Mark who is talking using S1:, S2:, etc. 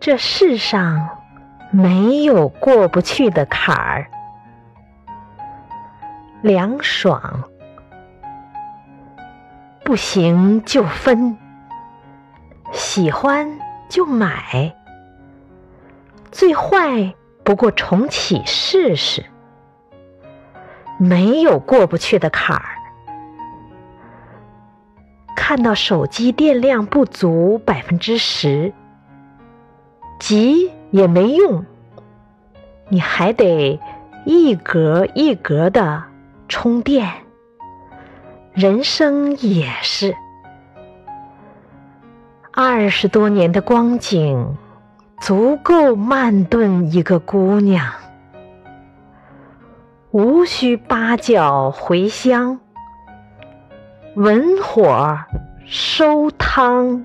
S1: 这世上没有过不去的坎儿。凉爽，不行就分，喜欢就买，最坏不过重启试试。没有过不去的坎儿。看到手机电量不足百分之十，急也没用，你还得一格一格的充电。人生也是，二十多年的光景，足够慢炖一个姑娘。无需八角茴香，文火收汤。